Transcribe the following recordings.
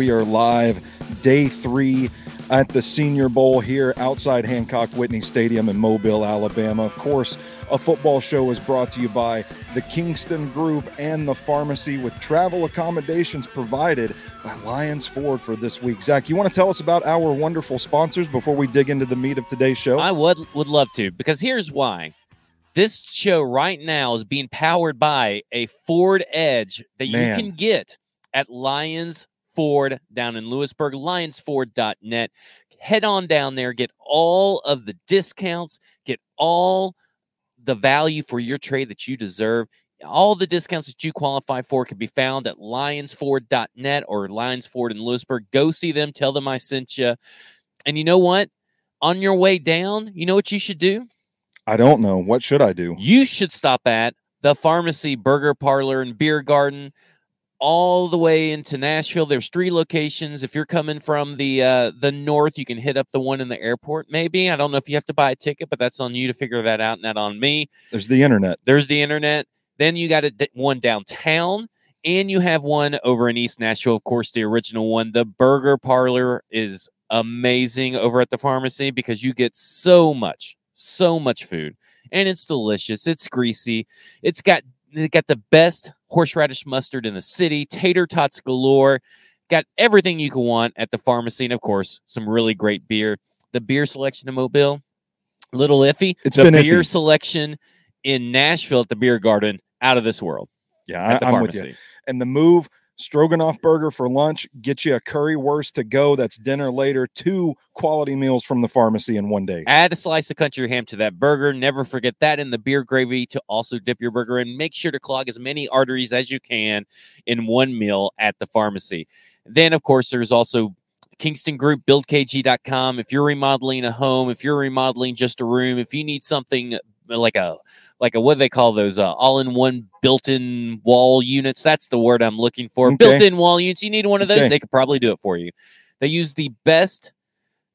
We are live, day three at the Senior Bowl here outside Hancock Whitney Stadium in Mobile, Alabama. Of course, a football show is brought to you by the Kingston Group and the pharmacy with travel accommodations provided by Lyons Ford for this week. Zach, you want to tell us about our wonderful sponsors before we dig into the meat of today's show? I would would love to because here's why. This show right now is being powered by a Ford Edge that Man. you can get at Lyons Ford down in Lewisburg, lyonsford.net. Head on down there, get all of the discounts, get all the value for your trade that you deserve. All the discounts that you qualify for can be found at lyonsford.net or Lyons Ford in Lewisburg. Go see them, tell them I sent you. And you know what? On your way down, you know what you should do? I don't know. What should I do? You should stop at the Pharmacy Burger Parlor and Beer Garden all the way into Nashville. There's three locations. If you're coming from the uh, the north, you can hit up the one in the airport. Maybe I don't know if you have to buy a ticket, but that's on you to figure that out, not on me. There's the internet. There's the internet. Then you got a, one downtown, and you have one over in East Nashville. Of course, the original one. The Burger Parlor is amazing over at the pharmacy because you get so much, so much food, and it's delicious. It's greasy. It's got they got the best horseradish mustard in the city. Tater tots galore. Got everything you can want at the pharmacy, and of course, some really great beer. The beer selection in Mobile, little iffy. It's the been beer iffy. selection in Nashville at the beer garden out of this world Yeah, at the I, I'm with you. And the move stroganoff burger for lunch, get you a curry wurst to go. That's dinner later. Two quality meals from the pharmacy in one day. Add a slice of country ham to that burger. Never forget that in the beer gravy to also dip your burger in. Make sure to clog as many arteries as you can in one meal at the pharmacy. Then, of course, there's also Kingston Group, buildkg.com. If you're remodeling a home, if you're remodeling just a room, if you need something like a like a what do they call those uh, all-in-one built-in wall units? That's the word i'm looking for. Okay. built-in wall units. You need one of those Okay. they could probably do it for you. They use the best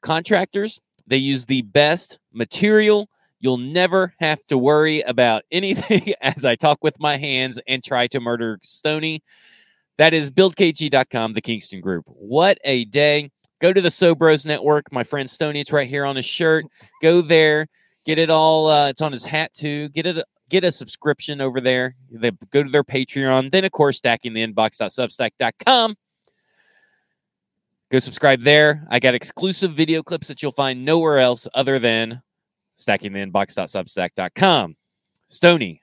contractors. They use the best material. You'll never have to worry about anything as i talk with my hands and try to murder Stoney that is buildkg.com the kingston group. What a day. Go to the sobros network my friend Stoney it's right here on his shirt. Go there get it all uh, it's on his hat too. Get it get a subscription over there. They go to their patreon. Then of course stacking the inbox.substack.com go subscribe there. I got exclusive video clips that you'll find nowhere else other than stacking the inbox.substack.com Stoney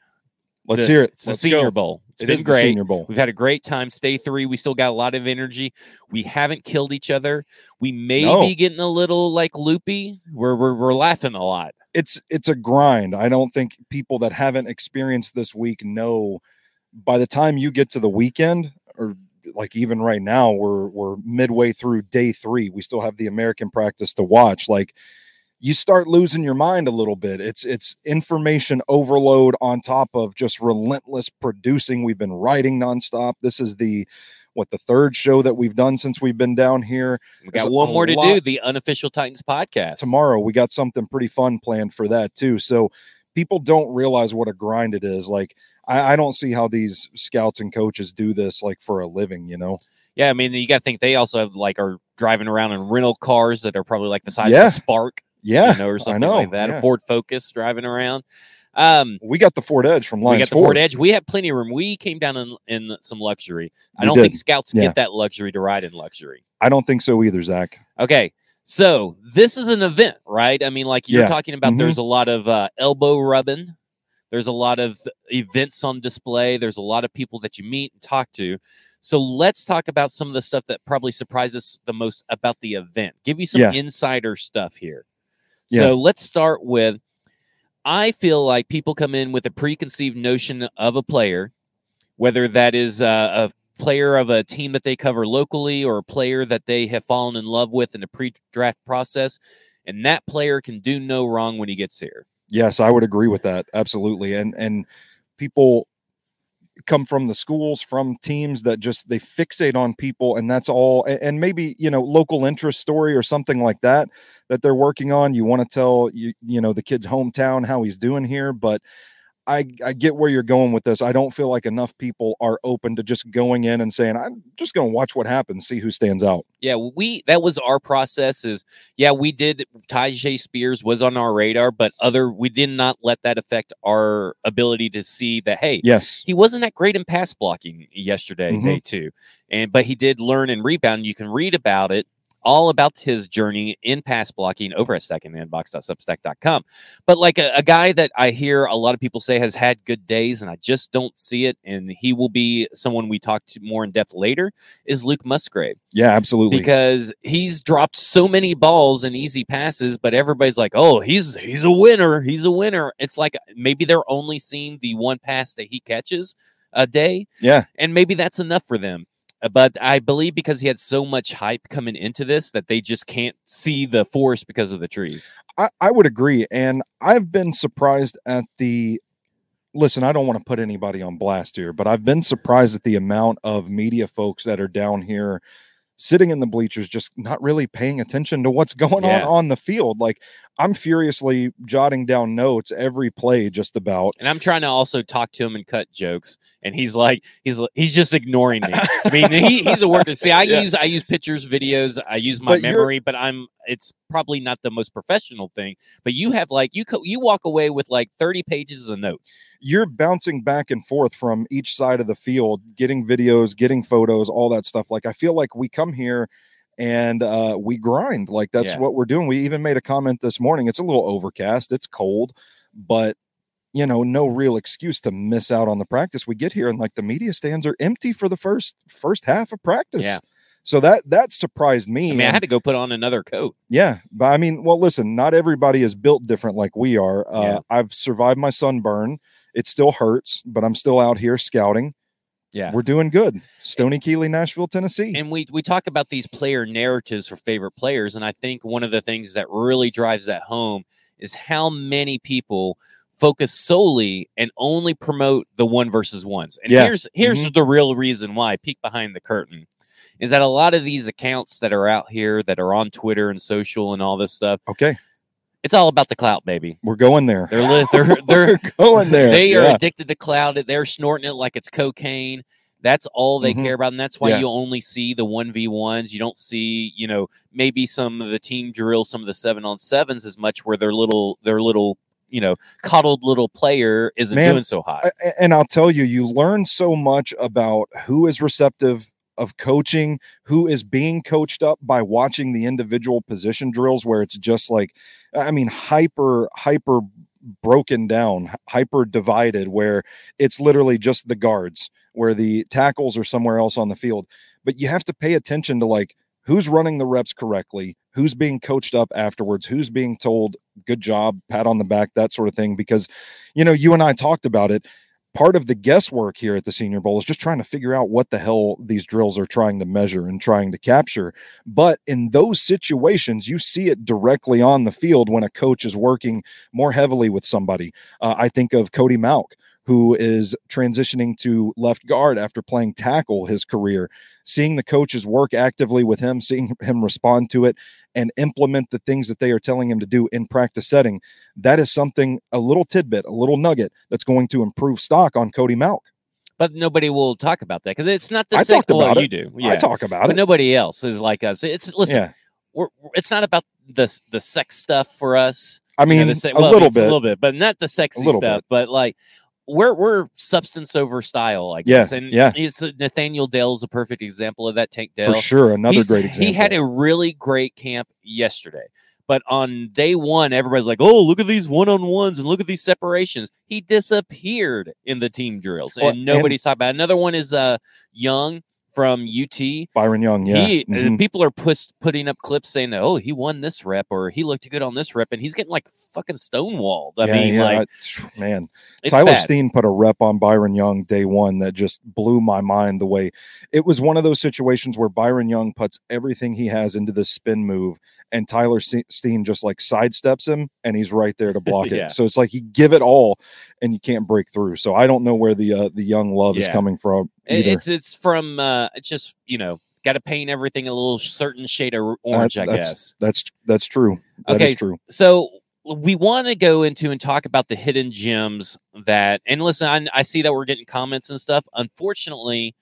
Let's the- hear it. it's the Let's senior go. bowl it's It been great Senior Bowl. We've had a great time. Stay three. We still got a lot of energy. We haven't killed each other. We may No. be getting a little like loopy. We're, we're we're laughing a lot. it's it's a grind. I don't think people that haven't experienced this week know by the time you get to the weekend or like even right now we're we're midway through day 3. We still have the American practice to watch. Like you start losing your mind a little bit. It's it's information overload on top of just relentless producing. We've been writing nonstop. This is the what the third show that we've done since we've been down here We got a- one more to do. The unofficial Titans podcast tomorrow we got something pretty fun planned for that too so people don't realize what a grind it is like I, I don't see how these scouts and coaches do this like for a living you know Yeah, I mean you got to think they also have, like are driving around in rental cars that are probably like the size Yeah. of a Spark, yeah you know, or something know, like that. yeah. A Ford Focus driving around. Um, we got the ford edge from we got the Ford Ford. Edge. We have plenty of room. We came down in, in some luxury. I We don't did. think scouts Yeah. get that luxury to ride in luxury. i don't think so either zach Okay. So this is an event, right? I mean, like you're Yeah. talking about, Mhm. there's a lot of uh, elbow rubbing. There's a lot of events on display. There's a lot of people that you meet and talk to. So let's talk about some of the stuff that probably surprises the most about the event. Give you some Yeah. insider stuff here. Yeah. So let's start with I feel like people come in with a preconceived notion of a player, whether that is uh, a player of a team that they cover locally or a player that they have fallen in love with in the pre-draft process, and that player can do no wrong when he gets here. yes i would agree with that absolutely and and people come from the schools from teams that just they fixate on people and that's all and, maybe you know local interest story or something like that that they're working on. You want to tell you you know the kid's hometown how he's doing here but I, I get where you're going with this. I don't feel like enough people are open to just going in and saying, I'm just going to watch what happens, see who stands out. Yeah, we that was our process. Is yeah, we did. Tyjae Spears was on our radar, but other we did not let that affect our ability to see that. Hey, Yes. he wasn't that great in pass blocking yesterday, Mhm. day two, and but he did learn and rebound. You can read about it, all about his journey in pass blocking over at stackingtheinbox.substack.com. But like a, a guy that I hear a lot of people say has had good days, and I just don't see it, and he will be someone we talk to more in depth later. Is Luke Musgrave Yeah, absolutely. because he's dropped so many balls and easy passes, but everybody's like, "Oh, he's he's a winner. He's a winner." It's like maybe they're only seeing the one pass that he catches a day, yeah. and maybe that's enough for them. Uh, But I believe because he had so much hype coming into this that they just can't see the forest because of the trees. I, I would agree. And I've been surprised at the listen, I don't want to put anybody on blast here, but I've been surprised at the amount of media folks that are down here sitting in the bleachers just not really paying attention to what's going Yeah. on on the field. Like I'm furiously jotting down notes every play just about. And I'm trying to also talk to him and cut jokes, and he's like, he's he's just ignoring me. I mean, he, he's a worker. See, I Yeah. use I use pictures, videos, I use my But memory, but I'm it's probably not the most professional thing. But you have like you co- you walk away with like 30 pages of notes. You're bouncing back and forth from each side of the field, getting videos, getting photos, all that stuff. Like I feel like we come here and uh, we grind. Like that's Yeah. what we're doing. We even made a comment this morning. It's a little overcast, it's cold, but you know, no real excuse to miss out on the practice. We get here and like the media stands are empty for the first first half of practice. Yeah. So that that surprised me. I mean, I had to go put on another coat. yeah, but I mean, well, listen, not everybody is built different like we are. Uh, Yeah. I've survived my sunburn. It still hurts, but I'm still out here scouting. Yeah. We're doing good. Stoney Keeley, Nashville, Tennessee. And we we talk about these player narratives for favorite players, and I think one of the things that really drives that home is how many people focus solely and only promote the one versus ones. And Yeah. here's here's mm-hmm. the real reason why. Peek behind the curtain is that a lot of these accounts that are out here that are on Twitter and social and all this stuff, okay, it's all about the clout, baby. we're going there. They're li- they're they're going there. they are Yeah. addicted to cloud. They're snorting it like it's cocaine. That's all they Mhm. care about, and that's why Yeah. you only see the one v ones. You don't see, you know, maybe some of the team drills, some of the seven on sevens as much where their little their little, you know, coddled little player isn't Man, doing so hot. And I'll tell you, you learn so much about who is receptive of coaching, who is being coached up by watching the individual position drills, where it's just like, I mean, hyper, hyper broken down, hyper divided, where it's literally just the guards, where the tackles are somewhere else on the field. But you have to pay attention to like who's running the reps correctly, who's being coached up afterwards, who's being told, good job, pat on the back, that sort of thing. Because, you know, you and I talked about it part of the guesswork here at the Senior Bowl is just trying to figure out what the hell these drills are trying to measure and trying to capture. But in those situations, you see it directly on the field when a coach is working more heavily with somebody. Uh, I think of Cody Mauch. Who is transitioning to left guard after playing tackle his career? Seeing the coaches work actively with him, seeing him respond to it, and implement the things that they are telling him to do in practice setting that is something a little tidbit a little nugget that's going to improve stock on cody Mauch. But nobody will talk about that because it's not the I same. talked well, about you do, i yeah. talk about but it nobody else is like us. It's listen. yeah We're, it's not about the the sex stuff for us. i you know, mean the se- a little bit, a little bit, but not the sexy stuff. But like we're we're substance over style, I Yeah, guess. And yeah. it's Nathaniel Dell's a perfect example of that. Tank Dell, for sure another He's- great example He had a really great camp yesterday. But on day one, everybody's like, "Oh, look at these one-on-ones and look at these separations." He disappeared in the team drills, Well, and and- nobody's talking about. it. Another one is uh Young from UT. byron young yeah He, uh, Mhm. people are put, putting up clips saying that, oh, he won this rep or he looked good on this rep, and he's getting like fucking stonewalled. I Yeah, mean, yeah, like, I- man tyler bad. steen put a rep on byron young day one that just blew my mind the way it was one of those situations where byron young puts everything he has into this spin move and tyler steen just like sidesteps him and he's right there to block Yeah. it so it's like he give it all and you can't break through so i don't know where the uh, the young love is coming from either It's it's from uh, it's just you know got to paint everything a little certain shade of orange, I that's, guess. That's that's true. That is Okay, true. So we want to go into and talk about the hidden gems that and listen I, I see that we're getting comments and stuff unfortunately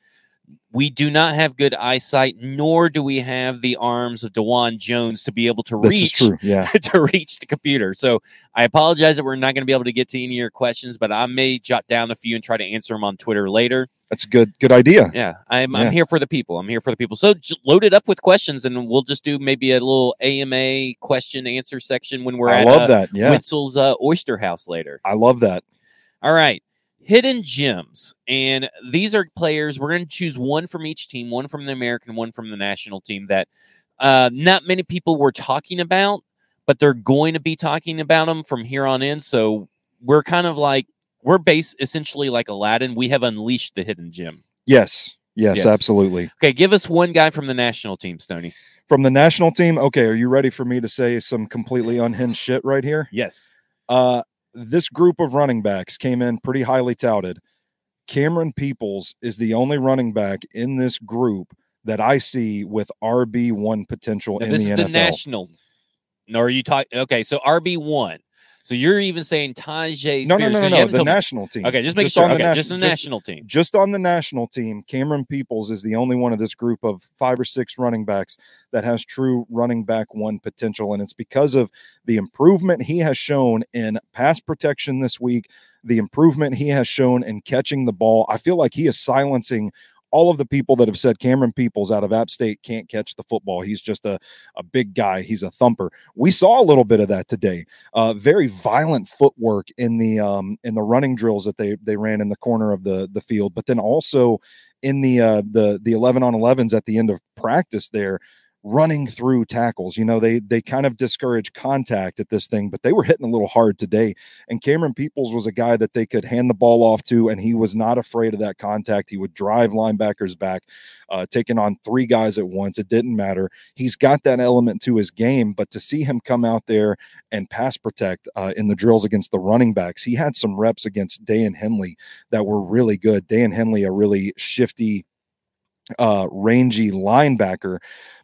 we do not have good eyesight nor do we have the arms of Dewan Jones to be able to This reach. Yeah. to reach the computer so I apologize that we're not going to be able to get to any of your questions but I may jot down a few and try to answer them on Twitter later That's a good good idea. yeah I'm, Yeah. I'm here for the people I'm here for the people so j- load it up with questions and we'll just do maybe a little AMA question answer section when we're I at love uh, that. Yeah. Wintzell's uh, Oyster House later. I love that. All right. Hidden gems. And these are players. We're going to choose one from each team, one from the American, one from the national team that uh, not many people were talking about, but they're going to be talking about them from here on in. So we're kind of like, we're base essentially like Aladdin. We have unleashed the hidden gem. Yes. Yes, Yes. absolutely. Okay. Give us one guy from the national team, Stoney. From the national team, okay, are you ready for me to say some completely unhinged shit right here? Yes. Uh this group of running backs came in pretty highly touted. Camerun Peoples is the only running back in this group that I see with RB1 potential Now, in this the is NFL. the national. No, are you talking? Okay. So RB1. So you're even saying Tyjae no, no, no, no, no, the national team. Okay, just make Just sure. on the okay, nation- just the just- national team. just on the national team, Camerun Peoples is the only one of this group of five or six running backs that has true running back one potential. And it's because of the improvement he has shown in pass protection this week, the improvement he has shown in catching the ball. I feel like he is silencing all of the people that have said Camerun Peoples out of App State can't catch the football. He's just a, a big guy. He's a thumper. We saw a little bit of that today. Uh, very violent footwork in the um, in the running drills that they they ran in the corner of the the field, but then also in the uh, the the eleven on elevens at the end of practice there. Running through tackles, you know, they they kind of discourage contact at this thing, but they were hitting a little hard today. And Camerun Peoples was a guy that they could hand the ball off to, and he was not afraid of that contact. He would drive linebackers back, uh, taking on three guys at once. It didn't matter. He's got that element to his game, but to see him come out there and pass protect uh, in the drills against the running backs, he had some reps against Daiyan Henley that were really good. Daiyan Henley, a really shifty, uh, rangy linebacker,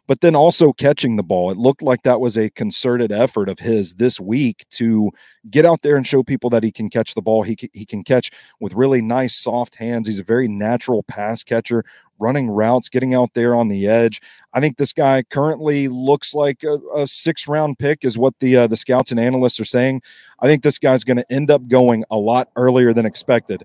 but then also catching the ball. It looked like that was a concerted effort of his this week to get out there and show people that he can catch the ball. He can, he can catch with really nice, soft hands. He's a very natural pass catcher, running routes, getting out there on the edge. I think this guy currently looks like a, a six round pick, is what the uh, the scouts and analysts are saying. I think this guy's going to end up going a lot earlier than expected.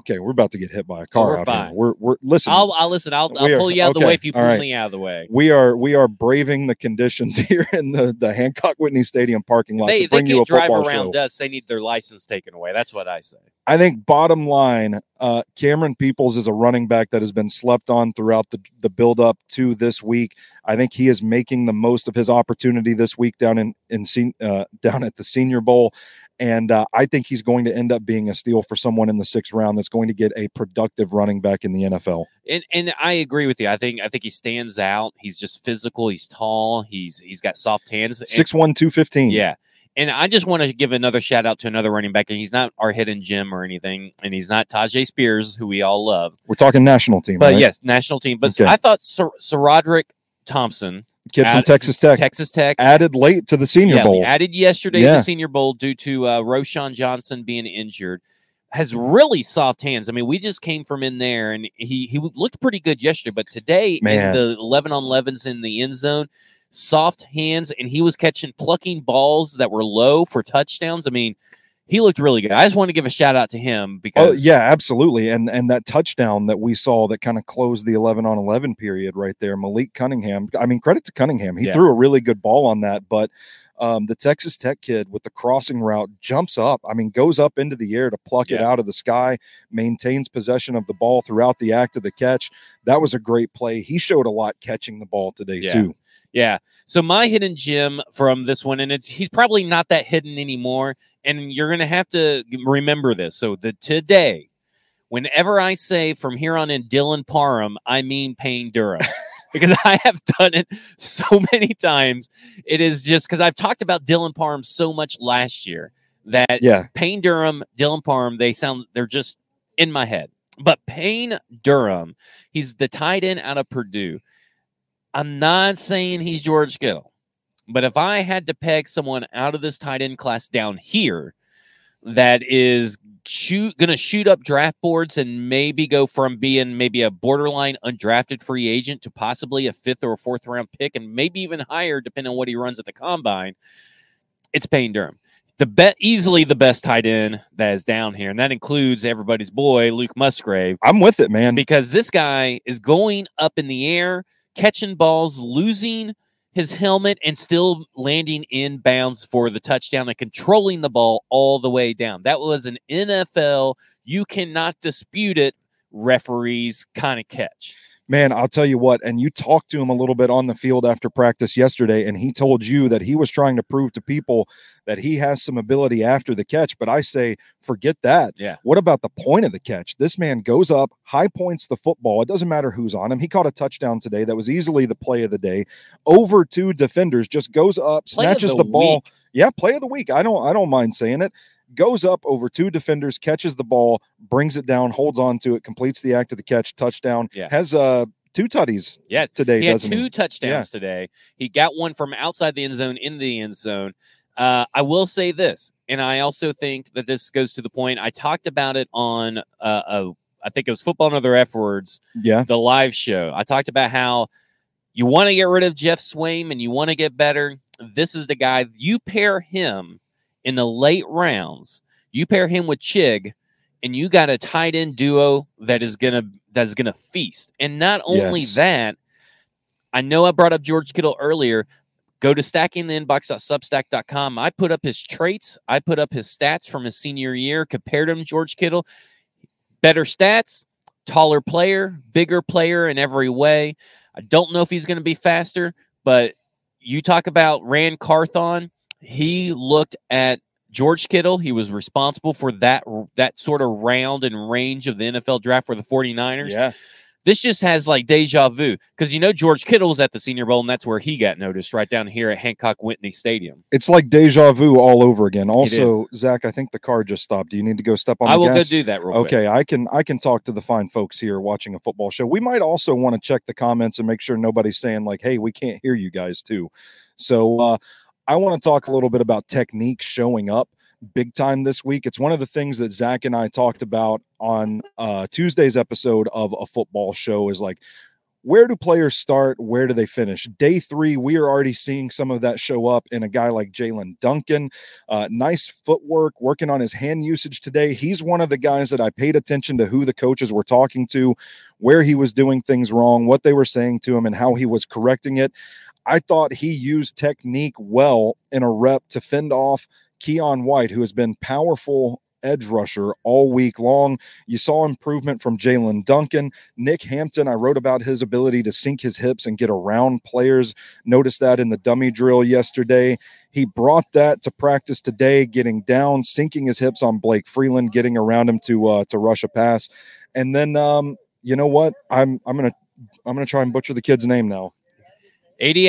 Okay, we're about to get hit by a car. we're fine. Here. We're we're listen. I'll, I'll listen. I'll, I'll are- pull you out of the way if you pull right. me out of the way. we are we are braving the conditions here in the the Hancock Whitney Stadium parking lot They, to if they bring you a drive around show. us. They need their license taken away. That's what I say. I think bottom line, uh, Camerun Peoples is a running back that has been slept on throughout the the build up to this week. I think he is making the most of his opportunity this week down in in uh, down at the Senior Bowl, and uh, I think he's going to end up being a steal for someone in the sixth round that's going to get a productive running back in the NFL. And and I agree with you. I think I think he stands out. He's just physical. He's tall. He's he's got soft hands. Six one two fifteen. Yeah. And I just want to give another shout out to another running back, and he's not our hidden gem or anything, and he's not Tyjae Spears, who we all love. we're talking national team, But right? yes, national team. But Okay. I thought Sir, SaRodorick Thompson, kid from Texas Tech, Texas Tech, added late to the Senior yeah, Bowl. added yesterday to the Senior Bowl due to uh, Roschon Johnson being injured. Has really soft hands. I mean, we just came from in there, and he he looked pretty good yesterday. But today, Man. in the eleven on elevens in the end zone, soft hands, and he was catching plucking balls that were low for touchdowns. I mean, he looked really good. I just want to give a shout out to him Oh because yeah, absolutely. And and that touchdown that we saw that kind of closed the 11 on 11 period right there, Malik Cunningham. I mean, credit to Cunningham. He Yeah. threw a really good ball on that, but um, the Texas Tech kid with the crossing route jumps up. I mean, goes up into the air to pluck it out of the sky, maintains possession of the ball throughout the act of the catch. That was a great play. He showed a lot catching the ball today Yeah. too. Yeah. So my hidden gem from this one, and it's he's probably not that hidden anymore. And you're gonna have to remember this. So the today, whenever I say from here on in Dylan Parham, I mean Payne Durham. because I have done it so many times. It is just because I've talked about Dylan Parham so much last year that Yeah. Payne Durham, Dylan Parham, they sound they're just in my head. But Payne Durham, he's the tight end out of Purdue. I'm not saying he's George Kittle, But if I had to peg someone out of this tight end class down here that is shoot going to shoot up draft boards and maybe go from being maybe a borderline undrafted free agent to possibly a fifth or a fourth round pick and maybe even higher depending on what he runs at the combine, it's Payne Durham. The bet easily the best tight end that is down here, and that includes everybody's boy Luke Musgrave. I'm with it, man. Because this guy is going up in the air, catching balls, losing his helmet, and still landing in bounds for the touchdown and controlling the ball all the way down. That was an NFL, you cannot dispute it, referees kind of catch man, I'll tell you what, and you talked to him a little bit on the field after practice yesterday, and he told you that he was trying to prove to people that he has some ability after the catch. But I say, forget that. Yeah. What about the point of the catch? This man goes up, high points the football. It doesn't matter who's on him. He caught a touchdown today that was easily the play of the day. Over two defenders, just goes up, play snatches the, the ball. Week. Yeah, play of the week. I don't I don't mind saying it goes up over two defenders, catches the ball, brings it down, holds on to it, completes the act of the catch, touchdown. Yeah. Has uh two tutties. Yeah, today he had two he? touchdowns yeah. today. He got one from outside the end zone in the end zone. Uh, I will say this, and I also think that this goes to the point I talked about it on. Uh, a, I think it was football and other F words. Yeah, the live show. I talked about how you want to get rid of Geoff Swaim and you want to get better. This is the guy. You pair him in the late rounds you pair him with Chig, and you got a tight end duo that is gonna that is gonna feast. And not only yes. that, I know I brought up George Kittle earlier. Go to stackingtheinbox.substack.com. I put up his traits. I put up his stats from his senior year, compared him to George Kittle. Better stats, taller player, bigger player in every way. I don't know if he's going to be faster, but you talk about Ran Carthon. He looked at George Kittle, he was responsible for that that sort of round and range of the NFL draft for the 49ers. Yeah. This just has like deja vu because you know George Kittle was at the Senior Bowl and that's where he got noticed right down here at Hancock Whitney Stadium. It's like deja vu all over again. Also, Zach, I think the car just stopped. Do you need to go step on? I will gas? go do that. okay, quick. I can I can talk to the fine folks here watching a football show. We might also want to check the comments and make sure nobody's saying like, "Hey, we can't hear you guys too." So uh, I want to talk a little bit about technique showing up big time this week. It's one of the things that Zach and I talked about on uh, Tuesday's episode of a football show is like, where do players start? Where do they finish? Day three, we are already seeing some of that show up in a guy like Jaelyn Duncan. Uh, nice footwork, working on his hand usage today. He's one of the guys that I paid attention to who the coaches were talking to, where he was doing things wrong, what they were saying to him, and how he was correcting it. I thought he used technique well in a rep to fend off Keion White, who has been powerful edge rusher all week long. You saw improvement from Jaelyn Duncan. Nick Hampton, I wrote about his ability to sink his hips and get around players. Noticed that in the dummy drill yesterday. He brought that to practice today, getting down, sinking his hips on Blake Freeland, getting around him to uh, to rush a pass. And then um, you know what? I'm I'm gonna I'm gonna try and butcher the kid's name now. 80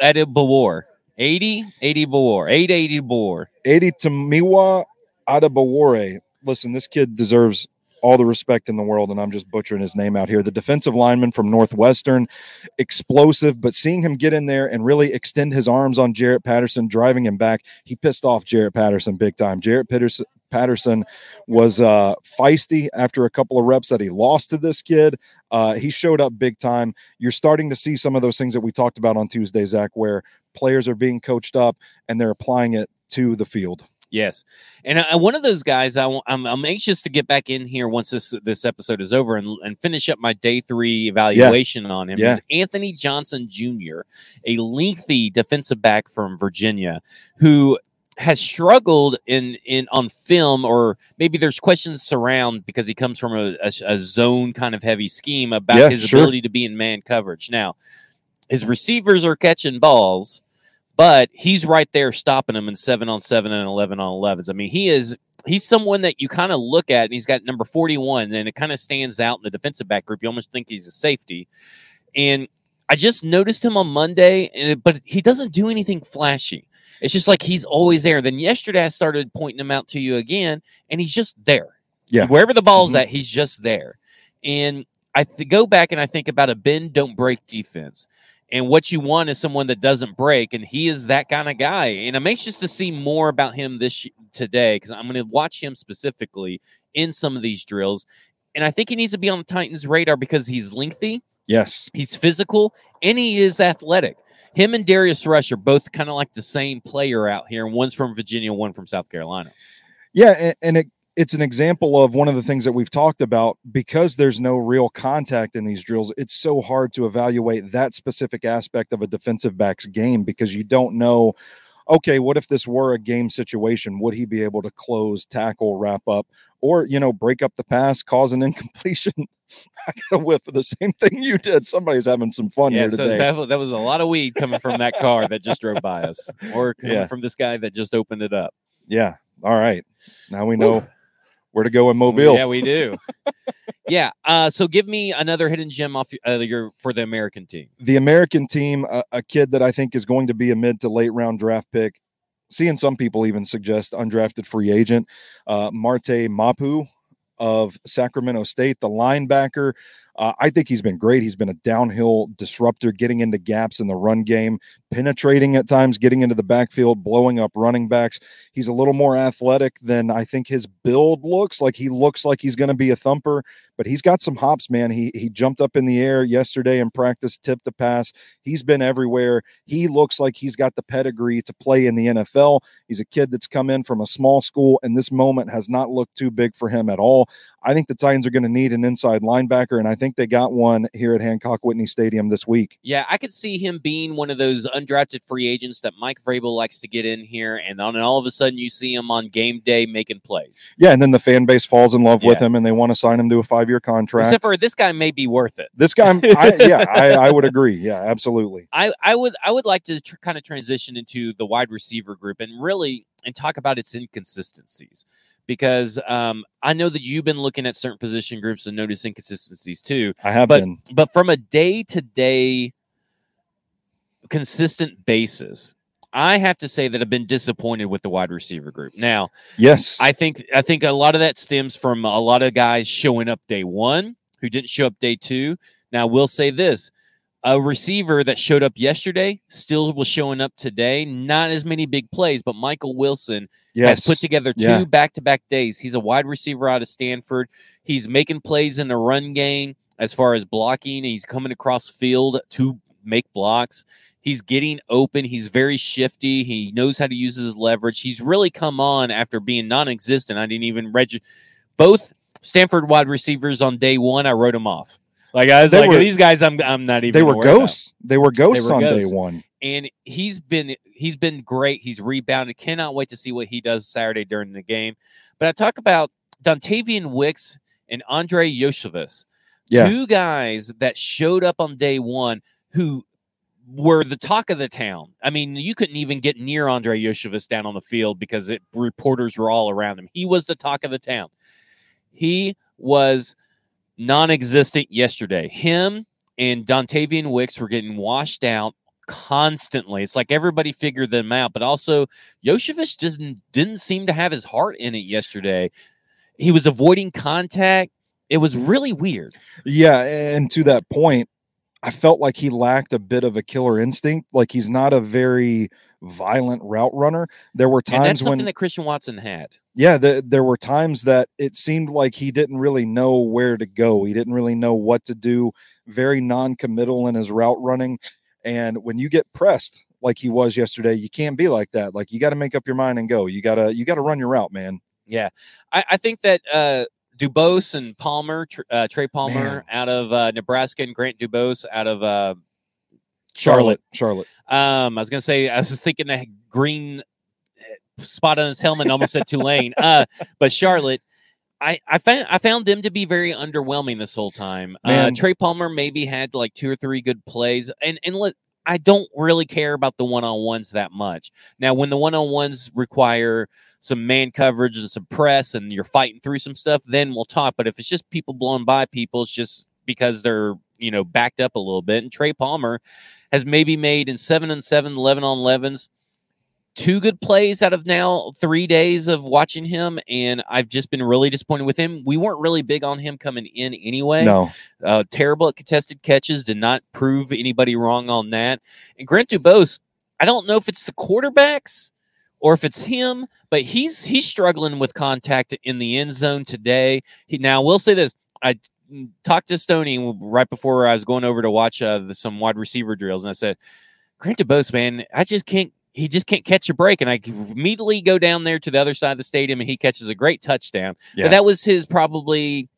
Adebawore. 80 80 Bawar. 880 Bawar. 80 Tamiwa Adebawore. Listen, this kid deserves all the respect in the world, and I'm just butchering his name out here. The defensive lineman from Northwestern, explosive, but seeing him get in there and really extend his arms on Jarrett Patterson, driving him back, he pissed off Jarrett Patterson big time. Jarrett Patterson, Patterson was uh, feisty after a couple of reps that he lost to this kid. Uh, he showed up big time. You're starting to see some of those things that we talked about on Tuesday, Zach, where players are being coached up and they're applying it to the field. Yes, and uh, one of those guys, I, am I'm anxious to get back in here once this this episode is over and, and finish up my day three evaluation yeah. on him. Yeah. Is Anthony Johnson Jr., a lengthy defensive back from Virginia, who has struggled in in on film, or maybe there's questions surround because he comes from a, a, a zone kind of heavy scheme about yeah, his sure. ability to be in man coverage. Now, his receivers are catching balls but he's right there stopping them in seven on seven and 11 on 11s. I mean, he is, he's someone that you kind of look at and he's got number 41 and it kind of stands out in the defensive back group. You almost think he's a safety. And I just noticed him on Monday, and it, but he doesn't do anything flashy. It's just like he's always there. Then yesterday I started pointing him out to you again, and he's just there. Yeah. Wherever the ball's mm-hmm. at, he's just there. And I th- go back and I think about a bend, don't break defense. And what you want is someone that doesn't break, and he is that kind of guy. And I'm anxious to see more about him this today because I'm going to watch him specifically in some of these drills. And I think he needs to be on the Titans' radar because he's lengthy, Yes. he's physical, and he is athletic. Him and Darius Rush are both kind of like the same player out here, and one's from Virginia, one from South Carolina. Yeah, and, and it it's an example of one of the things that we've talked about because there's no real contact in these drills. It's so hard to evaluate that specific aspect of a defensive back's game because you don't know. Okay, what if this were a game situation? Would he be able to close, tackle, wrap up, or you know, break up the pass, cause an incompletion? I got a whiff of the same thing you did. Somebody's having some fun yeah, here so today. that, was- that was a lot of weed coming from that car that just drove by us, or coming Yeah. from this guy that just opened it up. yeah. All right. Now we know Woo. Where to go in Mobile. Yeah, we do. yeah. Uh, so give me another hidden gem off uh, your for the American team. the American team, a, a kid that I think is going to be a mid to late round draft pick. Seeing some people even suggest undrafted free agent, uh, Marte Mapu of Sacramento State, the linebacker. Uh, I think he's been great. He's been a downhill disruptor, getting into gaps in the run game, penetrating at times, getting into the backfield, blowing up running backs. He's a little more athletic than I think his build looks like. He looks like he's going to be a thumper, but he's got some hops, man. He he jumped up in the air yesterday in practice, tipped a pass. He's been everywhere. He looks like he's got the pedigree to play in the NFL. He's a kid that's come in from a small school, and this moment has not looked too big for him at all. I think the Titans are going to need an inside linebacker, and I think they got one here at Hancock Whitney Stadium this week. Yeah, I could see him being one of those undrafted free agents that Mike Vrabel likes to get in here, and then all of a sudden you see him on game day making plays. Yeah, and then the fan base falls in love with him, and they want to sign him to a five-year contract. Except for this guy may be worth it. this guy, I, yeah, I, I would agree. Yeah, absolutely. I, I would I would like to tr- kind of transition into the wide receiver group and really and talk about its inconsistencies because um, I know that you've been looking at certain position groups and notice inconsistencies too. I have But- been. But from a day to day consistent basis, I have to say that I've been disappointed with the wide receiver group. Now, Yes. I think I think a lot of that stems from a lot of guys showing up day one who didn't show up day two. Now, we'll say this: a receiver that showed up yesterday still was showing up today. Not as many big plays, but Michael Wilson yes. has put together two Yeah. back-to-back days. He's a wide receiver out of Stanford. He's making plays in the run game as far as blocking. He's coming across field to make blocks. He's getting open. He's very shifty. He knows how to use his leverage. He's really come on after being non-existent. I didn't even register both Stanford wide receivers on day one. I wrote them off. Like I was They like, were- these guys, I'm I'm not even. they were worried about." ghosts. They were ghosts were on ghosts. day one. and he's been he's been great. He's rebounded. Cannot wait to see what he does Saturday during the game. But I talk about Dontayvion Wicks and Andrei Iosivas, Yeah. two guys that showed up on day one who were the talk of the town. I mean, you couldn't even get near Andrei Iosivas down on the field because it, reporters were all around him. He was the talk of the town. He was non-existent yesterday. Him and Dontayvion Wicks were getting washed out constantly. It's like everybody figured them out, but also Iosivas just didn't, didn't seem to have his heart in it yesterday. He was avoiding contact. It was really weird. Yeah, and to that point, I felt like he lacked a bit of a killer instinct. Like he's not a very violent route runner. There were times and that's something when, that Christian Watson had. yeah, the, there were times that it seemed like he didn't really know where to go. He didn't really know what to do. Very non-committal in his route running. And when you get pressed like he was yesterday, you can't be like that. Like you got to make up your mind and go. You gotta you gotta run your route, man. Yeah, I, I think that uh, Dubose and Palmer, uh, Trey Palmer Man. out of uh, Nebraska, and Grant Dubose out of uh, Charlotte. Charlotte. Um, I was gonna say I was just thinking that green eh, spot on his helmet, almost said Tulane. Uh, but Charlotte, I I found I found them to be very underwhelming this whole time. Uh, Trey Palmer maybe had like two or three good plays, and and let. I don't really care about the one on ones that much. Now, when the one on ones require some man coverage and some press and you're fighting through some stuff, then we'll talk. But if it's just people blowing by people, it's just because they're, you know, backed up a little bit. And Trey Palmer has maybe made in seven and seven, 11 on 11s, two good plays out of now three days of watching him, and I've just been really disappointed with him. We weren't really big on him coming in anyway. No, Uh, terrible at contested catches, did not prove anybody wrong on that. And Grant Dubose, I don't know if it's the quarterbacks or if it's him, but he's he's struggling with contact in the end zone today. He, now, we'll say this: I mm, talked to Stoney right before I was going over to watch uh, the, some wide receiver drills, and I said, Grant Dubose, man, I just can't. He just can't catch a break, and I immediately go down there to the other side of the stadium, and he catches a great touchdown. Yeah. But that was his probably.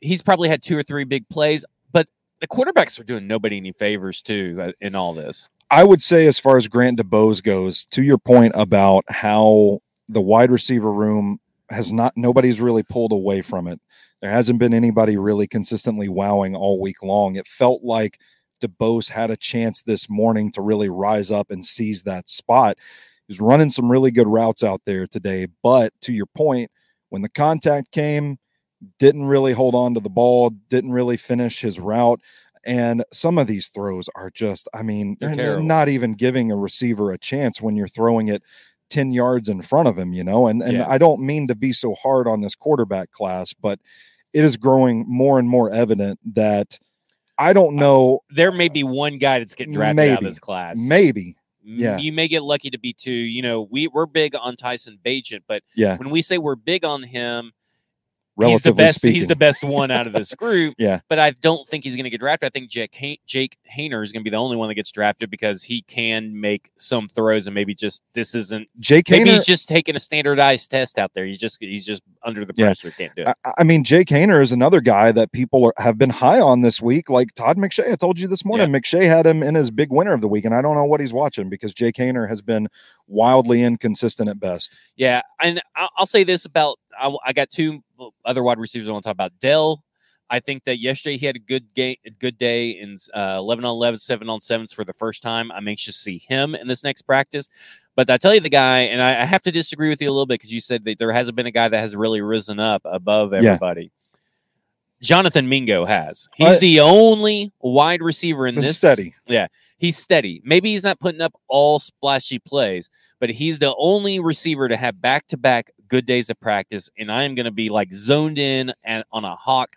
He's probably had two or three big plays, but the quarterbacks are doing nobody any favors too uh, in all this. I would say, as far as Grant Dubose goes, to your point about how the wide receiver room has not, nobody's really pulled away from it. There hasn't been anybody really consistently wowing all week long. It felt like Dubose had a chance this morning to really rise up and seize that spot. He was running some really good routes out there today. But to your point, when the contact came, didn't really hold on to the ball, didn't really finish his route. And some of these throws are just, I mean, They're they're not even giving a receiver a chance when you're throwing it 10 yards in front of him, you know? And and Yeah. I don't mean to be so hard on this quarterback class, but it is growing more and more evident that I don't know, There may be one guy that's getting drafted out of Maybe. this class. maybe, yeah. you may get lucky to be two. You know, we we're big on Tyson Bagent, but yeah, when we say we're big on him, he's the best. speaking. He's the best one out of this group. Yeah. but I don't think he's going to get drafted. I think Jake ha- Jake Haener is going to be the only one that gets drafted because he can make some throws and maybe just this isn't. Jake Maybe Haener, he's just taking a standardized test out there. He's just he's just under the Yeah. pressure. Can't do it. I, I mean, Jake Haener is another guy that people are, have been high on this week. Like Todd McShay, I told you this morning, McShay had him in his big winner of the week, and I don't know what he's watching because Jake Haener has been wildly inconsistent at best. Yeah, and I'll say this about I, I got two other wide receivers I want to talk about. Dell, I think that yesterday he had a good game, a good day in uh, eleven on 11, 7 on sevens for the first time. I'm anxious to see him in this next practice. But I tell you, the guy, and I, I have to disagree with you a little bit because you said that there hasn't been a guy that has really risen up above everybody. Jonathan Mingo has. He's Uh, the only wide receiver in this steady. Yeah, he's steady. Maybe he's not putting up all splashy plays, but he's the only receiver to have back to back good days of practice. And I am going to be like zoned in and on a hawk,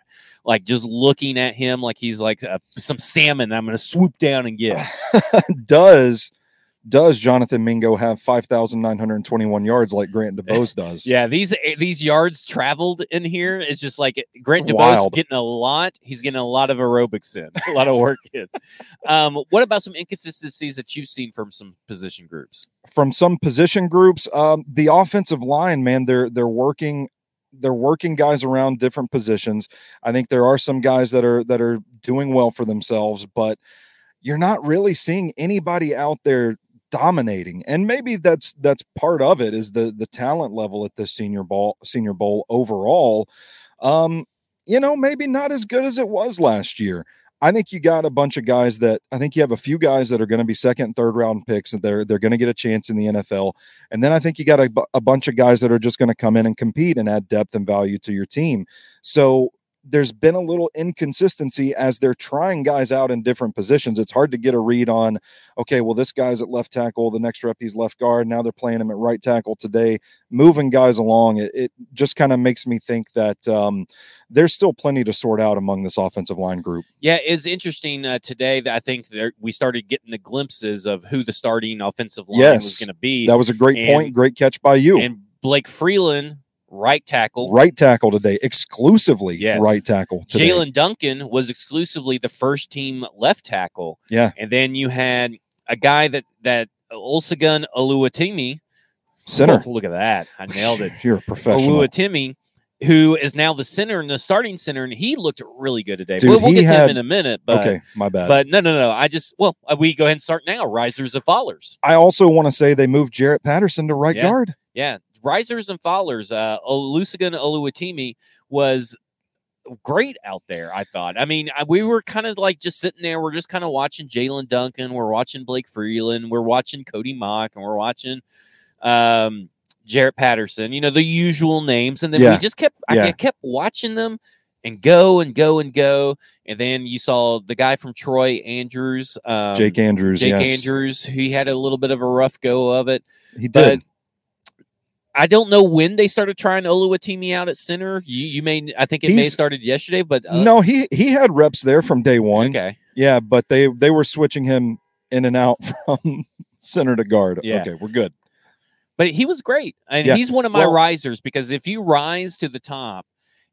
like just looking at him like he's like uh, some salmon. I'm going to swoop down and get. does does Jonathan Mingo have five thousand nine hundred twenty-one yards like Grant Dubose does? Yeah, these eh, these yards traveled in here is just like Grant It's Dubose wild. getting a lot. He's getting a lot of aerobics in, a lot of work in. Um, what about some inconsistencies that you've seen from some position groups? from some position groups. Um, the offensive line, man, they're they're working they're working guys around different positions. I think there are some guys that are that are doing well for themselves, but you're not really seeing anybody out there dominating. And maybe that's that's part of it is the the talent level at the senior ball senior bowl overall. Um, you know, maybe not as good as it was last year. I think you got a bunch of guys that I think you have a few guys that are going to be second, and third round picks, and they're they're going to get a chance in the NFL. And then I think you got a, a bunch of guys that are just going to come in and compete and add depth and value to your team. So there's been a little inconsistency as they're trying guys out in different positions. It's hard to get a read on, okay, well, this guy's at left tackle, the next rep he's left guard. Now they're playing him at right tackle today, moving guys along. It, it just kind of makes me think that um, there's still plenty to sort out among this offensive line group. Yeah, it's interesting uh, today that I think there, we started getting the glimpses of who the starting offensive line was going to be. That was a great And- point. Great catch by you. and Blake Freeland, right tackle. right tackle today, exclusively Yes. right tackle today. Jaelyn Duncan was exclusively the first team left tackle. Yeah. And then you had a guy that, that Olusegun Oluwatimi. Center. Oh, look at that. I nailed it. You're a professional. Oluwatimi, who is now the center and the starting center, and he looked really good today. Dude, we'll we'll get to him in a minute, but okay, my bad. but no, no, no. I just well, uh, we go ahead and start now. Risers and fallers. I also want to say they moved Jarrett Patterson to right Yeah. guard. Yeah, risers and fallers. Uh, Olusegun Oluwatimi was great out there. I thought. I mean, we were kind of like just sitting there. We're just kind of watching Jaelyn Duncan. We're watching Blake Freeland. We're watching Cody Mauch, and we're watching um, Jarrett Patterson. You know the usual names, and then Yeah. we just kept. I Yeah. kept watching them. and go and go and go. And then you saw the guy from Troy, Andrews, um, Jake Andrews. Jake yes. Andrews. He had a little bit of a rough go of it. He did. I don't know when they started trying Oluwatimi out at center. You, you may, I think it may have started yesterday, but uh, no, he he had reps there from day one. okay. Yeah, but they they were switching him in and out from center to guard. Yeah. Okay, we're good. But he was great. And Yeah. he's one of my Well- risers because if you rise to the top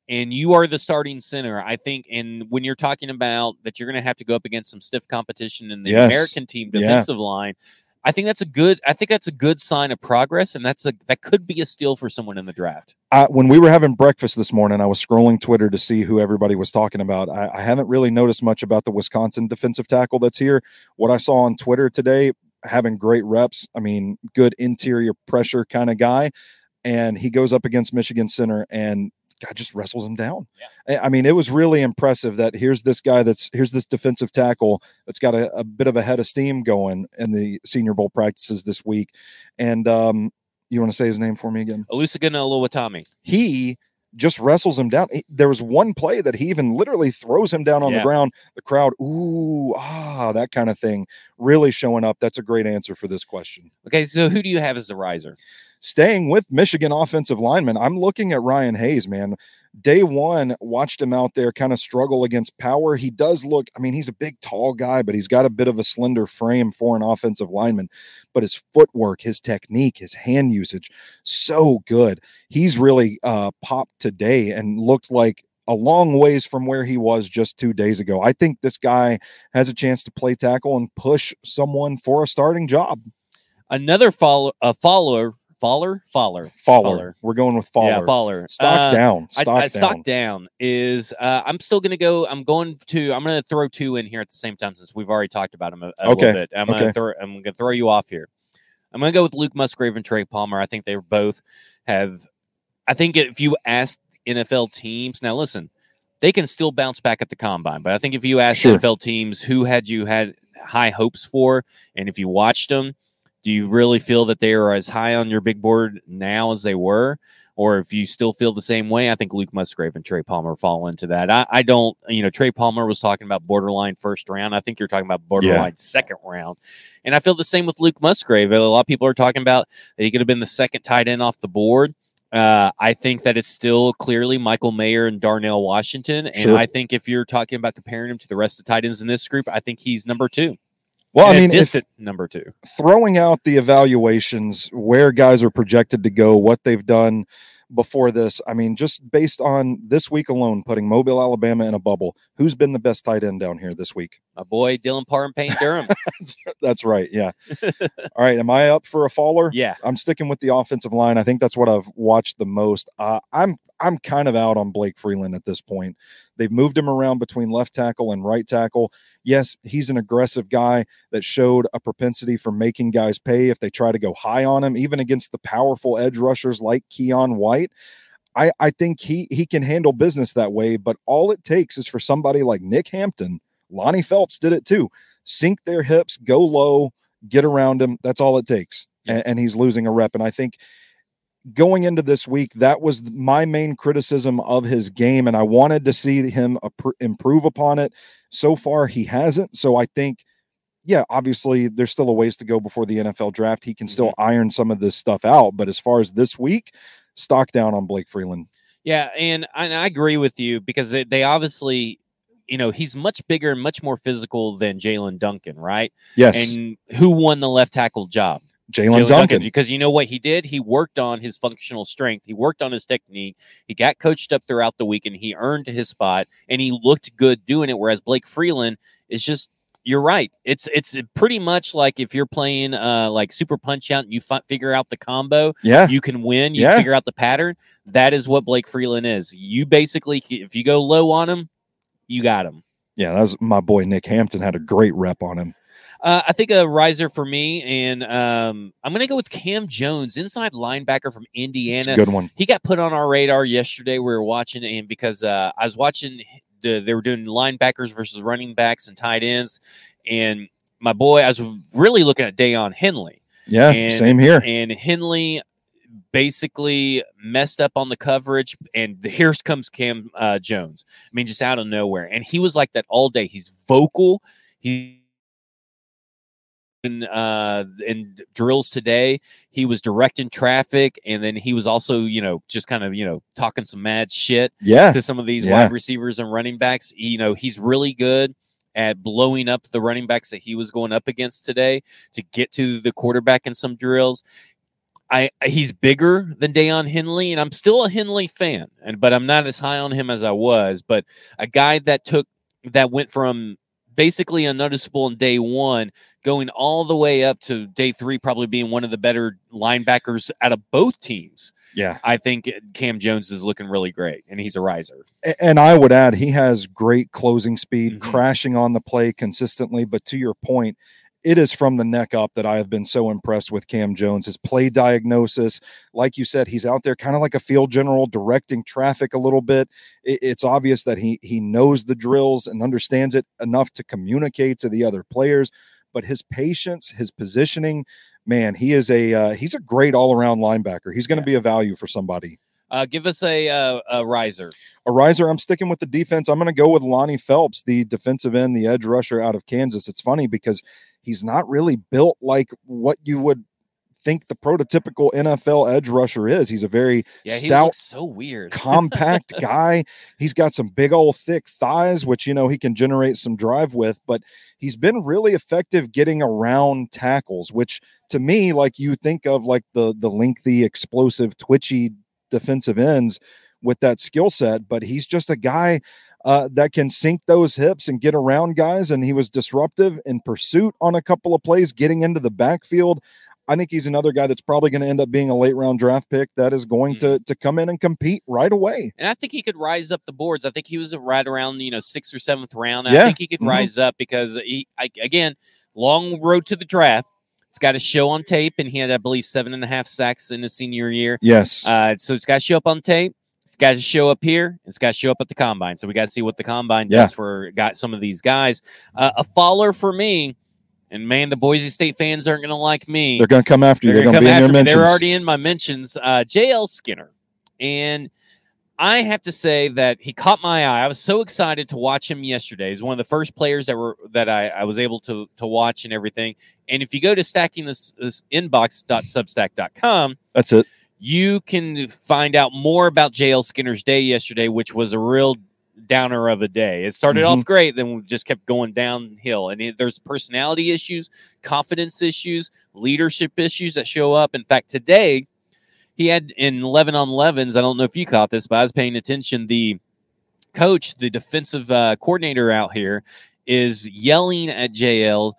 and you are the starting center, I think, and when you're talking about that you're going to have to go up against some stiff competition in the Yes. American team Yeah. defensive line, I think that's a good. I think that's a good sign of progress, and that's a that could be a steal for someone in the draft. I, when we were having breakfast this morning, I was scrolling Twitter to see who everybody was talking about. I, I haven't really noticed much about the Wisconsin defensive tackle that's here. What I saw on Twitter today, having great reps. I mean, good interior pressure kind of guy, and he goes up against Michigan center and God just wrestles him down. I- I mean, it was really impressive that here's this guy that's here's this defensive tackle that's got a, a bit of a head of steam going in the Senior Bowl practices this week, and um, you want to say his name for me again? Olusegun Oluwatimi. he just wrestles him down. There was one play that he even literally throws him down on Yeah. the ground. The crowd, ooh, ah, that kind of thing, really showing up. That's a great answer for this question. Okay, so who do you have as the riser? Staying with Michigan offensive lineman, I'm looking at Ryan Hayes, man. Day one, watched him out there kind of struggle against power. He does look, I mean, he's a big, tall guy, but he's got a bit of a slender frame for an offensive lineman. But his footwork, his technique, his hand usage, so good. He's really uh, popped today and looked like a long ways from where he was just two days ago. I think this guy has a chance to play tackle and push someone for a starting job. Another follow, a follower, faller, faller, Faller. Faller. We're going with Faller. yeah, faller. Stock Uh, down. I- Stock I, down. stock down is uh, I'm still gonna go. I'm going to. I'm gonna throw two in here at the same time since we've already talked about them a, a Okay, little bit. I'm okay. gonna throw. I'm gonna throw you off here. I'm gonna go with Luke Musgrave and Trey Palmer. I think they both have. I think if you ask NFL teams now, listen, they can still bounce back at the combine. But I think if you ask Sure. NFL teams who had you had high hopes for, and if you watched them, do you really feel that they are as high on your big board now as they were? Or if you still feel the same way, I think Luke Musgrave and Trey Palmer fall into that. I, I don't, you know, Trey Palmer was talking about borderline first round. I think you're talking about borderline second round. And I feel the same with Luke Musgrave. A lot of people are talking about that he could have been the second tight end off the board. Uh, I think that it's still clearly Michael Mayer and Darnell Washington. And Sure. I think if you're talking about comparing him to the rest of the tight ends in this group, I think he's number two. Well, I mean, distant number two. throwing out the evaluations, where guys are projected to go, what they've done before this. I mean, just based on this week alone, putting Mobile, Alabama in a bubble, who's been the best tight end down here this week? My boy Dylan Parr and Payne Durham. That's right. Yeah. All right. Am I up for a faller? yeah. I'm sticking with the offensive line. I think that's what I've watched the most. Uh, I'm I'm kind of out on Blake Freeland at this point. They've moved him around between left tackle and right tackle. Yes, he's an aggressive guy that showed a propensity for making guys pay if they try to go high on him, even against the powerful edge rushers like Keion White. I, I think he he can handle business that way, but all it takes is for somebody like Nick Hampton, Lonnie Phelps did it too. Sink their hips, go low, get around him. That's all it takes. And, and he's losing a rep. And I think going into this week, that was my main criticism of his game. And I wanted to see him improve upon it. So far, he hasn't. So I think, yeah, obviously, there's still a ways to go before the NFL draft. He can still mm-hmm. iron some of this stuff out. But as far as this week, stock down on Blake Freeland. Yeah, and, and I agree with you because they, they obviously, you know, he's much bigger and much more physical than Jaelyn Duncan, right? Yes, And who won the left tackle job? Jaelyn Duncan. Because you know what he did? He worked on his functional strength. He worked on his technique. He got coached up throughout the week and he earned his spot and he looked good doing it. Whereas Blake Freeland is just you're right. It's it's pretty much like if you're playing uh like super punch out and you fi- figure out the combo, Yeah, you can win. You Yeah. figure out the pattern. That is what Blake Freeland is. You basically, if you go low on him, you got him. yeah. That was my boy Nick Hampton had a great rep on him. Uh, I think a riser for me, and um, I'm going to go with Cam Jones, inside linebacker from Indiana. good one. He got put on our radar yesterday. We were watching, and because uh, I was watching, the, they were doing linebackers versus running backs and tight ends, and my boy, I was really looking at Daiyan Henley. Yeah, And- same here. And Henley, basically messed up on the coverage, and the, here comes Cam uh, Jones. I mean, just out of nowhere, and he was like that all day. He's vocal. He in uh in drills today he was directing traffic and then he was also you know just kind of you know talking some mad shit Yeah. to some of these Yeah. wide receivers and running backs you know he's really good at blowing up the running backs that he was going up against today to get to the quarterback in some drills I he's bigger than Daiyan Henley, and I'm still a Henley fan, and but I'm not as high on him as I was. But a guy that took that went from basically unnoticeable in day one, going all the way up to day three, probably being one of the better linebackers out of both teams. Yeah. I think Cam Jones is looking really great, and he's a riser. And I would add, he has great closing speed, Mhm. crashing on the play consistently. But to your point, it is from the neck up that I have been so impressed with Cam Jones. His play diagnosis, like you said, he's out there kind of like a field general, directing traffic a little bit. It- it's obvious that he he knows the drills and understands it enough to communicate to the other players. But his patience, his positioning, man, he is a uh, he's a great all around linebacker. He's going to Yeah. be a value for somebody. Uh, give us a, uh, a riser. A riser, I'm sticking with the defense. I'm going to go with Lonnie Phelps, the defensive end, the edge rusher out of Kansas. It's funny because he's not really built like what you would think the prototypical NFL edge rusher is. He's a very Yeah, he stout, looks so weird. compact guy. He's got some big old thick thighs, which you know he can generate some drive with, but he's been really effective getting around tackles, which to me, like you think of like the the lengthy, explosive, twitchy defensive ends with that skill set, but he's just a guy uh, that can sink those hips and get around guys. And he was disruptive in pursuit on a couple of plays, getting into the backfield. I think he's another guy that's probably going to end up being a late round draft pick that is going to to come in and compete right away. And I think he could rise up the boards. I think he was right around you know sixth or seventh round. Yeah. I think he could Mhm. rise up because he I, again long road to the draft. It's got to show on tape, and he had I believe seven and a half sacks in his senior year. Yes. Uh, so it's got to show up on tape. It's got to show up here. It's got to show up at the combine. So we got to see what the combine Yeah. does for got some of these guys. Uh, a faller for me, and man, the Boise State fans aren't going to like me. They're going to come after you. They're going to be in your me. mentions. They're already in my mentions. Uh, JL Skinner, and I have to say that he caught my eye. I was so excited to watch him yesterday. He's one of the first players that were that I, I was able to to watch and everything. And if you go to stacking this, this inbox.substack.com, That's it. You can find out more about JL Skinner's day yesterday, which was a real downer of a day. It started Mm-hmm. off great, then we just kept going downhill. And it, there's personality issues, confidence issues, leadership issues that show up. In fact, today he had in 11 on 11s. I don't know if you caught this, but I was paying attention. The coach, the defensive uh, coordinator out here, is yelling at JL,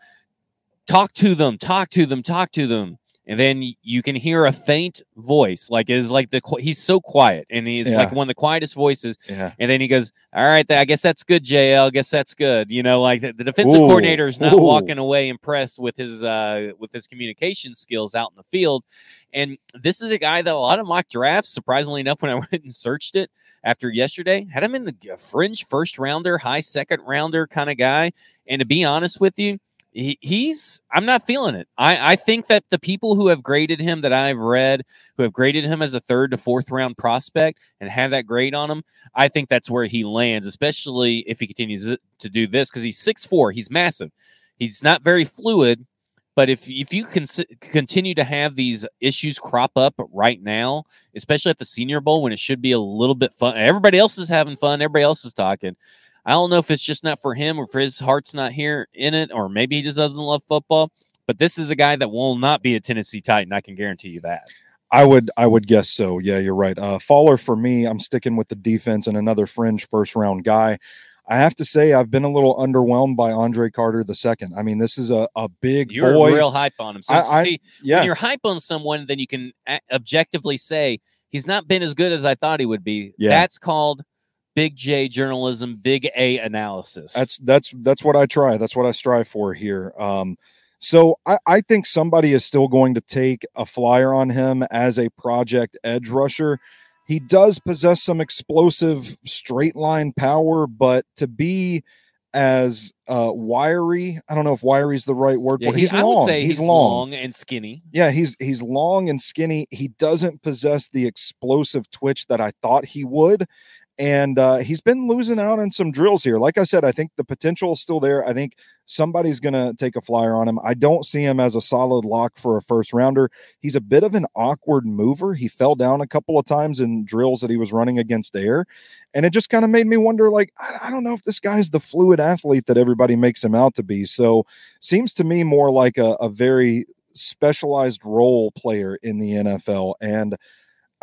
talk to them, talk to them, talk to them. And then you can hear a faint voice, like is like the he's so quiet, and he's like one of the quietest voices. Yeah. And then he goes, "All right, I guess that's good, JL. I guess that's good." You know, like the, the defensive Ooh, coordinator is not ooh. walking away impressed with his uh with his communication skills out in the field. And this is a guy that a lot of mock drafts, surprisingly enough, when I went and searched it after yesterday, had him in the fringe first rounder, high second rounder kind of guy. And to be honest with you, he, he's I'm not feeling it. I, I think that the people who have graded him that I've read, who have graded him as a third to fourth round prospect and have that grade on him, I think that's where he lands, especially if he continues to do this because he's 6'4, he's massive. He's not very fluid, but if if you can continue to have these issues crop up right now, especially at the Senior Bowl when it should be a little bit fun, everybody else is having fun, everybody else is talking. I don't know if it's just not for him or if his heart's not here in it, or maybe he just doesn't love football. But this is a guy that will not be a Tennessee Titan. I can guarantee you that. I would I would guess so. Yeah, you're right. Uh Faller for me, I'm sticking with the defense and another fringe first round guy. I have to say I've been a little underwhelmed by Andre Carter the second. I mean, this is a, a big You're boy. real hype on him. So I- I- see, yeah. when you're hype on someone, then you can objectively say he's not been as good as I thought he would be. Yeah. That's called big J journalism, big A analysis. That's that's that's what I try. That's what I strive for here. Um, so I, I think somebody is still going to take a flyer on him as a project edge rusher. He does possess some explosive straight line power, but to be as uh wiry. I don't know if wiry is the right word Yeah, for it. he- He's I long. would say he's, he's long. long and skinny. Yeah, he's he's long and skinny. He doesn't possess the explosive twitch that I thought he would. And uh, he's been losing out on some drills here. Like I said, I think the potential is still there. I think somebody's going to take a flyer on him. I don't see him as a solid lock for a first rounder. He's a bit of an awkward mover. He fell down a couple of times in drills that he was running against air. And it just kind of made me wonder like, I, I don't know if this guy's the fluid athlete that everybody makes him out to be. So seems to me more like a, a very specialized role player in the NFL. And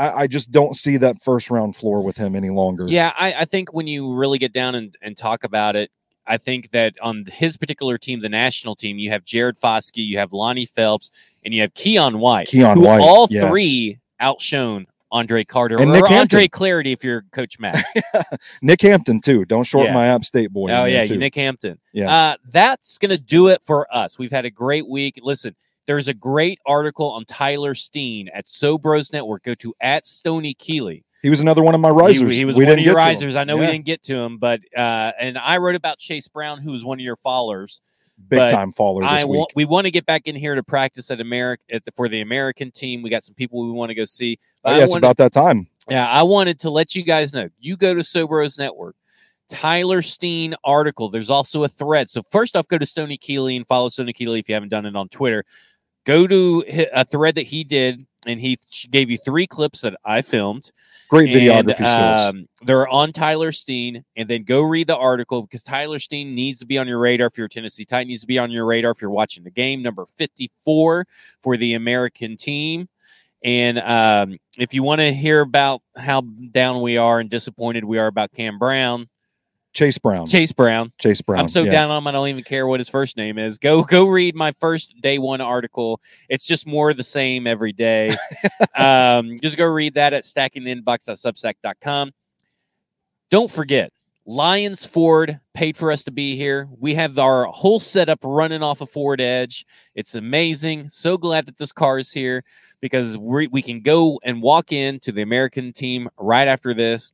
I, I just don't see that first round floor with him any longer. Yeah, I, I think when you really get down and, and talk about it, I think that on his particular team, the national team, you have Jared Foskey, you have Lonnie Phelps, and you have Keion White. Keion who White, all yes. three outshone Andre Carter And or Nick Andre Clarity if you're Coach Matt. Nick Hampton too. Don't short Yeah. my App State boy. oh yeah. Nick Hampton. Yeah. Uh, that's gonna do it for us. We've had a great week. Listen, there's a great article on Tyler Steen at Sobros Network. Go to at Stoney Keeley. he was another one of my risers. He, was We one of your get to him. risers. I know we didn't get to him, but uh, and I wrote about Chase Brown, who was one of your followers. Big but time follower. this I week. wa- we want to get back in here to practice at America at the, for the American team. We got some people we want to go see. oh, yeah, wanted- about that time. yeah, I wanted to let you guys know. You go to Sobros Network, Tyler Steen article. There's also a thread. So first off, go to Stoney Keeley and follow Stoney Keeley if you haven't done it on Twitter. Go to a thread that he did, and he gave you three clips that I filmed. Great And, videography skills. um, they're on Tyler Steen, and then go read the article because Tyler Steen needs to be on your radar if you're a Tennessee Titan. Needs to be on your radar if you're watching the game. Number 54 for the American team. And um, if you want to hear about how down we are and disappointed we are about Cam Brown, Chase Brown. Chase Brown, Chase Brown. I'm so yeah. down on him. I don't even care what his first name is. Go go read my first day one article. It's just more of the same every day. um, just go read that at stackingtheinbox.substack.com. Don't forget, Lyons Ford paid for us to be here. We have our whole setup running off of Ford Edge. It's amazing. So glad that this car is here because we we can go and walk into the American team right after this.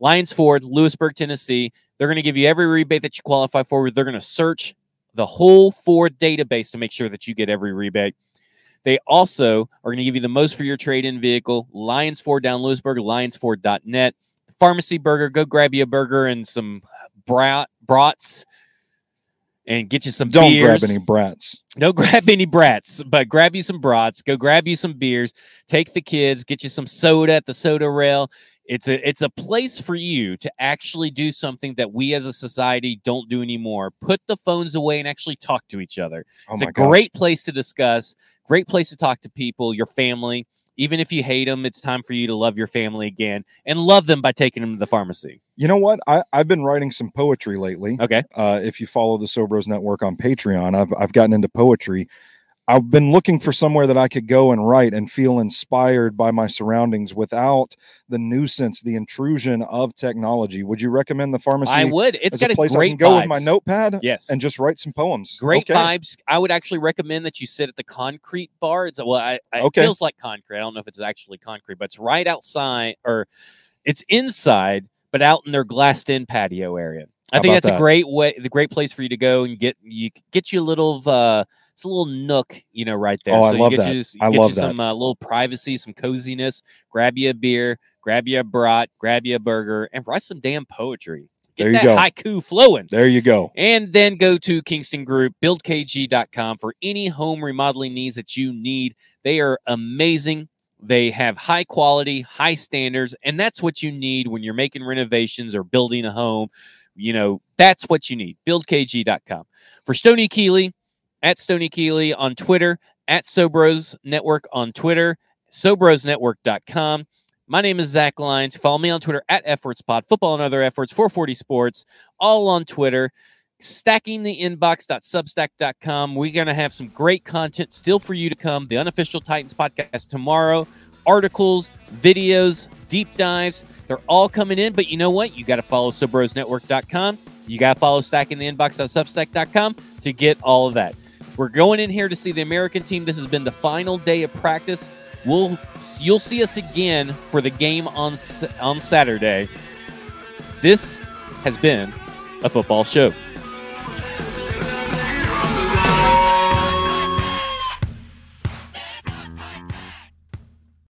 Lyons Ford, Lewisburg, Tennessee. They're going to give you every rebate that you qualify for. They're going to search the whole Ford database to make sure that you get every rebate. They also are going to give you the most for your trade in vehicle. Lyons Ford down Lewisburg, lyonsford.net. Pharmacy Burger, go grab you a burger and some brat, brats and get you some Don't beers. grab any brats. Don't grab any brats, but grab you some brats. Go grab you some beers. Take the kids. Get you some soda at the soda rail. It's a it's a place for you to actually do something that we as a society don't do anymore. Put the phones away and actually talk to each other. Oh it's a gosh. great place to discuss. Great place to talk to people, your family. Even if you hate them, it's time for you to love your family again and love them by taking them to the pharmacy. You know what? I, I've been writing some poetry lately. Okay. Uh, if you follow the Sobros Network on Patreon, I've I've gotten into poetry. I've been looking for somewhere that I could go and write and feel inspired by my surroundings without the nuisance, the intrusion of technology. Would you recommend the pharmacy I would. It's got a place I can go with my notepad Yes. and just write some poems? Great Okay. vibes. I would actually recommend that you sit at the concrete bar. It's well, I, I, Okay. it feels like concrete. I don't know if it's actually concrete, but it's right outside or it's inside, but out in their glassed-in patio area. I How think that's a great way, the great place for you to go and get you get you a little of uh, it's a little nook, you know, right there. Oh, I you love get that. You, I get love you that. some uh, little privacy, some coziness. Grab you a beer, grab you a brat, grab you a burger, and write some damn poetry. Get There you that go. haiku flowing. There you go. And then go to Kingston Group, buildkg.com for any home remodeling needs that you need. They are amazing. They have high quality, high standards, and that's what you need when you're making renovations or building a home. You know, that's what you need. Buildkg.com. For Stoney Keeley, at Stoney Keeley on Twitter, at Sobros Network on Twitter, SobrosNetwork.com. My name is Zach Lyons. Follow me on Twitter at EffortsPod, football and other efforts, 440 Sports, all on Twitter. Stacking the Stackingtheinbox.substack.com. We're going to have some great content still for you to come. The unofficial Titans podcast tomorrow, articles, videos, deep dives. They're all coming in, but you know what? You got to follow SobrosNetwork.com. You got to follow Stacking the stackingtheinbox.substack.com to get all of that. We're going in here to see the American team. This has been the final day of practice. We'll you'll see us again for the game on on Saturday. This has been a football show.